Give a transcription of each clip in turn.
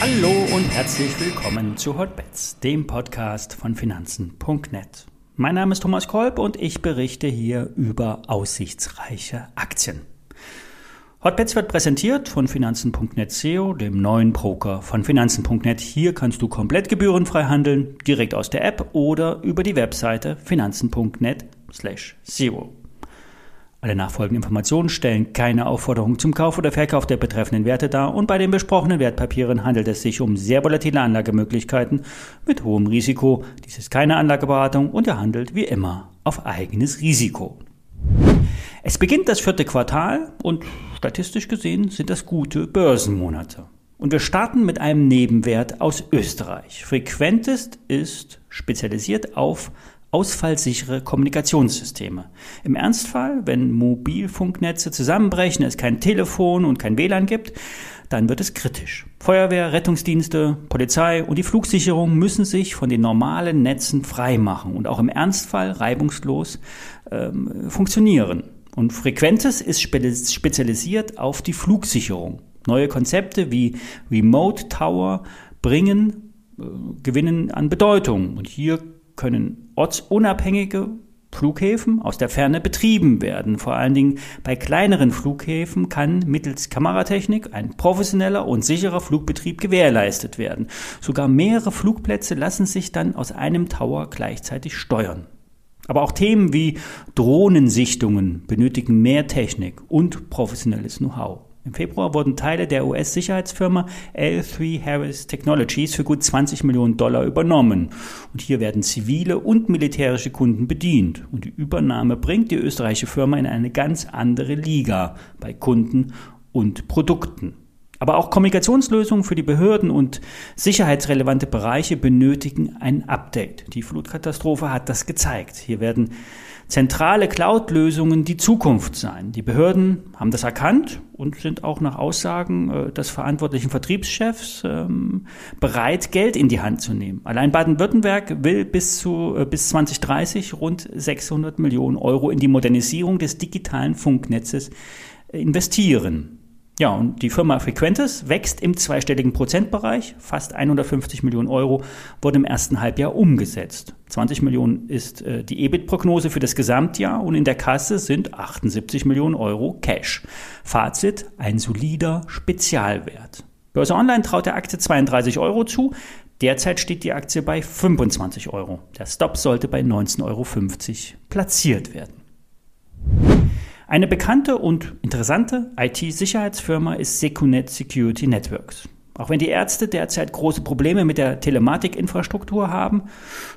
Hallo und herzlich willkommen zu Hotbets, dem Podcast von Finanzen.net. Mein Name ist Thomas Kolb und ich berichte hier über aussichtsreiche Aktien. Hotbets wird präsentiert von Finanzen.net SEO, dem neuen Broker von Finanzen.net. Hier kannst du komplett gebührenfrei handeln, direkt aus der App oder über die Webseite finanzen.net slash SEO. Alle nachfolgenden Informationen stellen keine Aufforderung zum Kauf oder Verkauf der betreffenden Werte dar und bei den besprochenen Wertpapieren handelt es sich um sehr volatile Anlagemöglichkeiten mit hohem Risiko. Dies ist keine Anlageberatung und er handelt wie immer auf eigenes Risiko. Es beginnt das vierte Quartal und statistisch gesehen sind das gute Börsenmonate. Und wir starten mit einem Nebenwert aus Österreich. Frequentest ist spezialisiert auf ausfallsichere Kommunikationssysteme. Im Ernstfall, wenn Mobilfunknetze zusammenbrechen, es kein Telefon und kein WLAN gibt, dann wird es kritisch. Feuerwehr, Rettungsdienste, Polizei und die Flugsicherung müssen sich von den normalen Netzen freimachen und auch im Ernstfall reibungslos ähm, funktionieren. Und Frequentes ist spezialisiert auf die Flugsicherung. Neue Konzepte wie Remote Tower bringen, äh, gewinnen an Bedeutung. Und hier können ortsunabhängige Flughäfen aus der Ferne betrieben werden. Vor allen Dingen bei kleineren Flughäfen kann mittels Kameratechnik ein professioneller und sicherer Flugbetrieb gewährleistet werden. Sogar mehrere Flugplätze lassen sich dann aus einem Tower gleichzeitig steuern. Aber auch Themen wie Drohnensichtungen benötigen mehr Technik und professionelles Know-how. Im Februar wurden Teile der US-Sicherheitsfirma L3 Harris Technologies für gut 20 Millionen Dollar übernommen. Und hier werden zivile und militärische Kunden bedient. Und die Übernahme bringt die österreichische Firma in eine ganz andere Liga bei Kunden und Produkten. Aber auch Kommunikationslösungen für die Behörden und sicherheitsrelevante Bereiche benötigen ein Update. Die Flutkatastrophe hat das gezeigt. Hier werden zentrale Cloud-Lösungen die Zukunft sein. Die Behörden haben das erkannt und sind auch nach Aussagen äh, des verantwortlichen Vertriebschefs ähm, bereit, Geld in die Hand zu nehmen. Allein Baden-Württemberg will bis zu äh, bis 2030 rund 600 Millionen Euro in die Modernisierung des digitalen Funknetzes investieren. Ja, und die Firma Frequentis wächst im zweistelligen Prozentbereich. Fast 150 Millionen Euro wurden im ersten Halbjahr umgesetzt. 20 Millionen ist äh, die EBIT-Prognose für das Gesamtjahr und in der Kasse sind 78 Millionen Euro Cash. Fazit, ein solider Spezialwert. Börse Online traut der Aktie 32 Euro zu. Derzeit steht die Aktie bei 25 Euro. Der Stop sollte bei 19,50 Euro platziert werden. Eine bekannte und interessante IT-Sicherheitsfirma ist Secunet Security Networks. Auch wenn die Ärzte derzeit große Probleme mit der Telematikinfrastruktur haben,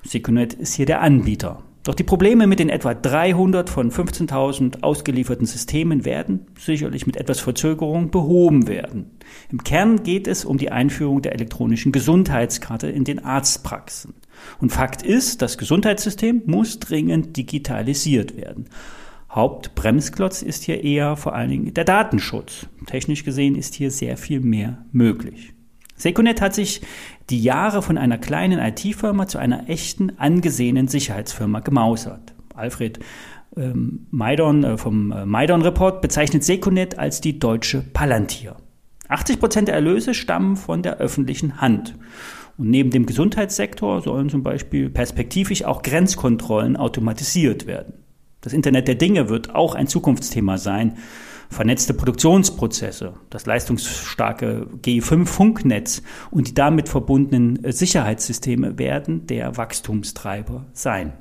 Secunet ist hier der Anbieter. Doch die Probleme mit den etwa 300 von 15.000 ausgelieferten Systemen werden sicherlich mit etwas Verzögerung behoben werden. Im Kern geht es um die Einführung der elektronischen Gesundheitskarte in den Arztpraxen. Und Fakt ist, das Gesundheitssystem muss dringend digitalisiert werden. Hauptbremsklotz ist hier eher vor allen Dingen der Datenschutz. Technisch gesehen ist hier sehr viel mehr möglich. Secunet hat sich die Jahre von einer kleinen IT-Firma zu einer echten, angesehenen Sicherheitsfirma gemausert. Alfred ähm, Maidon äh, vom äh, Maidon Report bezeichnet Secunet als die deutsche Palantir. 80 Prozent der Erlöse stammen von der öffentlichen Hand. Und neben dem Gesundheitssektor sollen zum Beispiel perspektivisch auch Grenzkontrollen automatisiert werden. Das Internet der Dinge wird auch ein Zukunftsthema sein. Vernetzte Produktionsprozesse, das leistungsstarke G5-Funknetz und die damit verbundenen Sicherheitssysteme werden der Wachstumstreiber sein.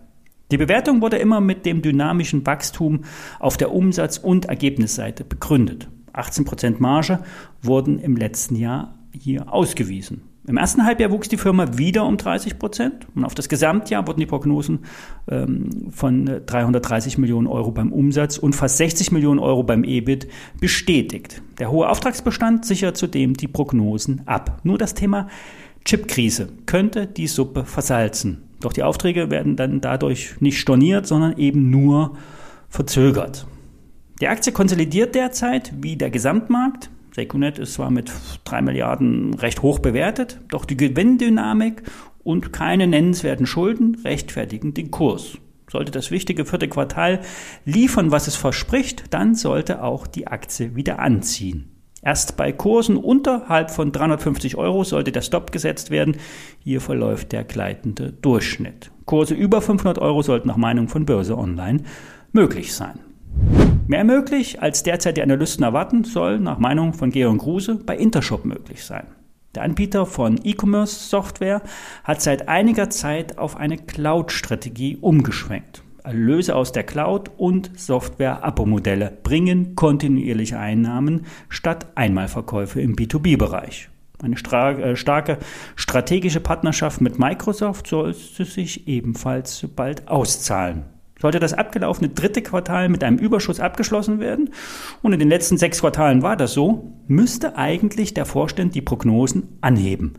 Die Bewertung wurde immer mit dem dynamischen Wachstum auf der Umsatz- und Ergebnisseite begründet. 18% Marge wurden im letzten Jahr hier ausgewiesen. Im ersten Halbjahr wuchs die Firma wieder um 30 Prozent und auf das Gesamtjahr wurden die Prognosen ähm, von 330 Millionen Euro beim Umsatz und fast 60 Millionen Euro beim EBIT bestätigt. Der hohe Auftragsbestand sichert zudem die Prognosen ab. Nur das Thema Chipkrise könnte die Suppe versalzen. Doch die Aufträge werden dann dadurch nicht storniert, sondern eben nur verzögert. Die Aktie konsolidiert derzeit wie der Gesamtmarkt. Secunet ist zwar mit 3 Milliarden recht hoch bewertet, doch die Gewinndynamik und keine nennenswerten Schulden rechtfertigen den Kurs. Sollte das wichtige vierte Quartal liefern, was es verspricht, dann sollte auch die Aktie wieder anziehen. Erst bei Kursen unterhalb von 350 Euro sollte der Stop gesetzt werden. Hier verläuft der gleitende Durchschnitt. Kurse über 500 Euro sollten nach Meinung von Börse Online möglich sein. Mehr möglich, als derzeit die Analysten erwarten, soll nach Meinung von Georg Kruse bei Intershop möglich sein. Der Anbieter von E-Commerce-Software hat seit einiger Zeit auf eine Cloud-Strategie umgeschwenkt. Erlöse aus der Cloud und Software-Abo-Modelle bringen kontinuierliche Einnahmen statt Einmalverkäufe im B2B-Bereich. Eine äh, starke strategische Partnerschaft mit Microsoft sollte sich ebenfalls bald auszahlen. Sollte das abgelaufene dritte Quartal mit einem Überschuss abgeschlossen werden, und in den letzten sechs Quartalen war das so, müsste eigentlich der Vorstand die Prognosen anheben.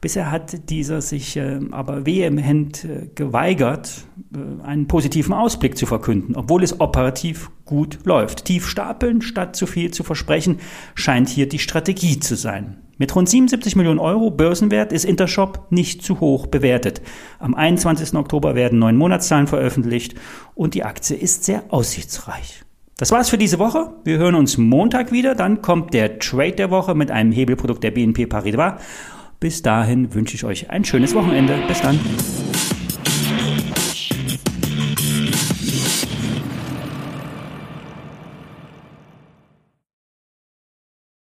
Bisher hat dieser sich äh, aber vehement äh, geweigert, äh, einen positiven Ausblick zu verkünden, obwohl es operativ gut läuft. Tief stapeln statt zu viel zu versprechen, scheint hier die Strategie zu sein. Mit rund 77 Millionen Euro Börsenwert ist Intershop nicht zu hoch bewertet. Am 21. Oktober werden neun Monatszahlen veröffentlicht und die Aktie ist sehr aussichtsreich. Das war's für diese Woche. Wir hören uns Montag wieder. Dann kommt der Trade der Woche mit einem Hebelprodukt der BNP Paribas. Bis dahin wünsche ich euch ein schönes Wochenende. Bis dann.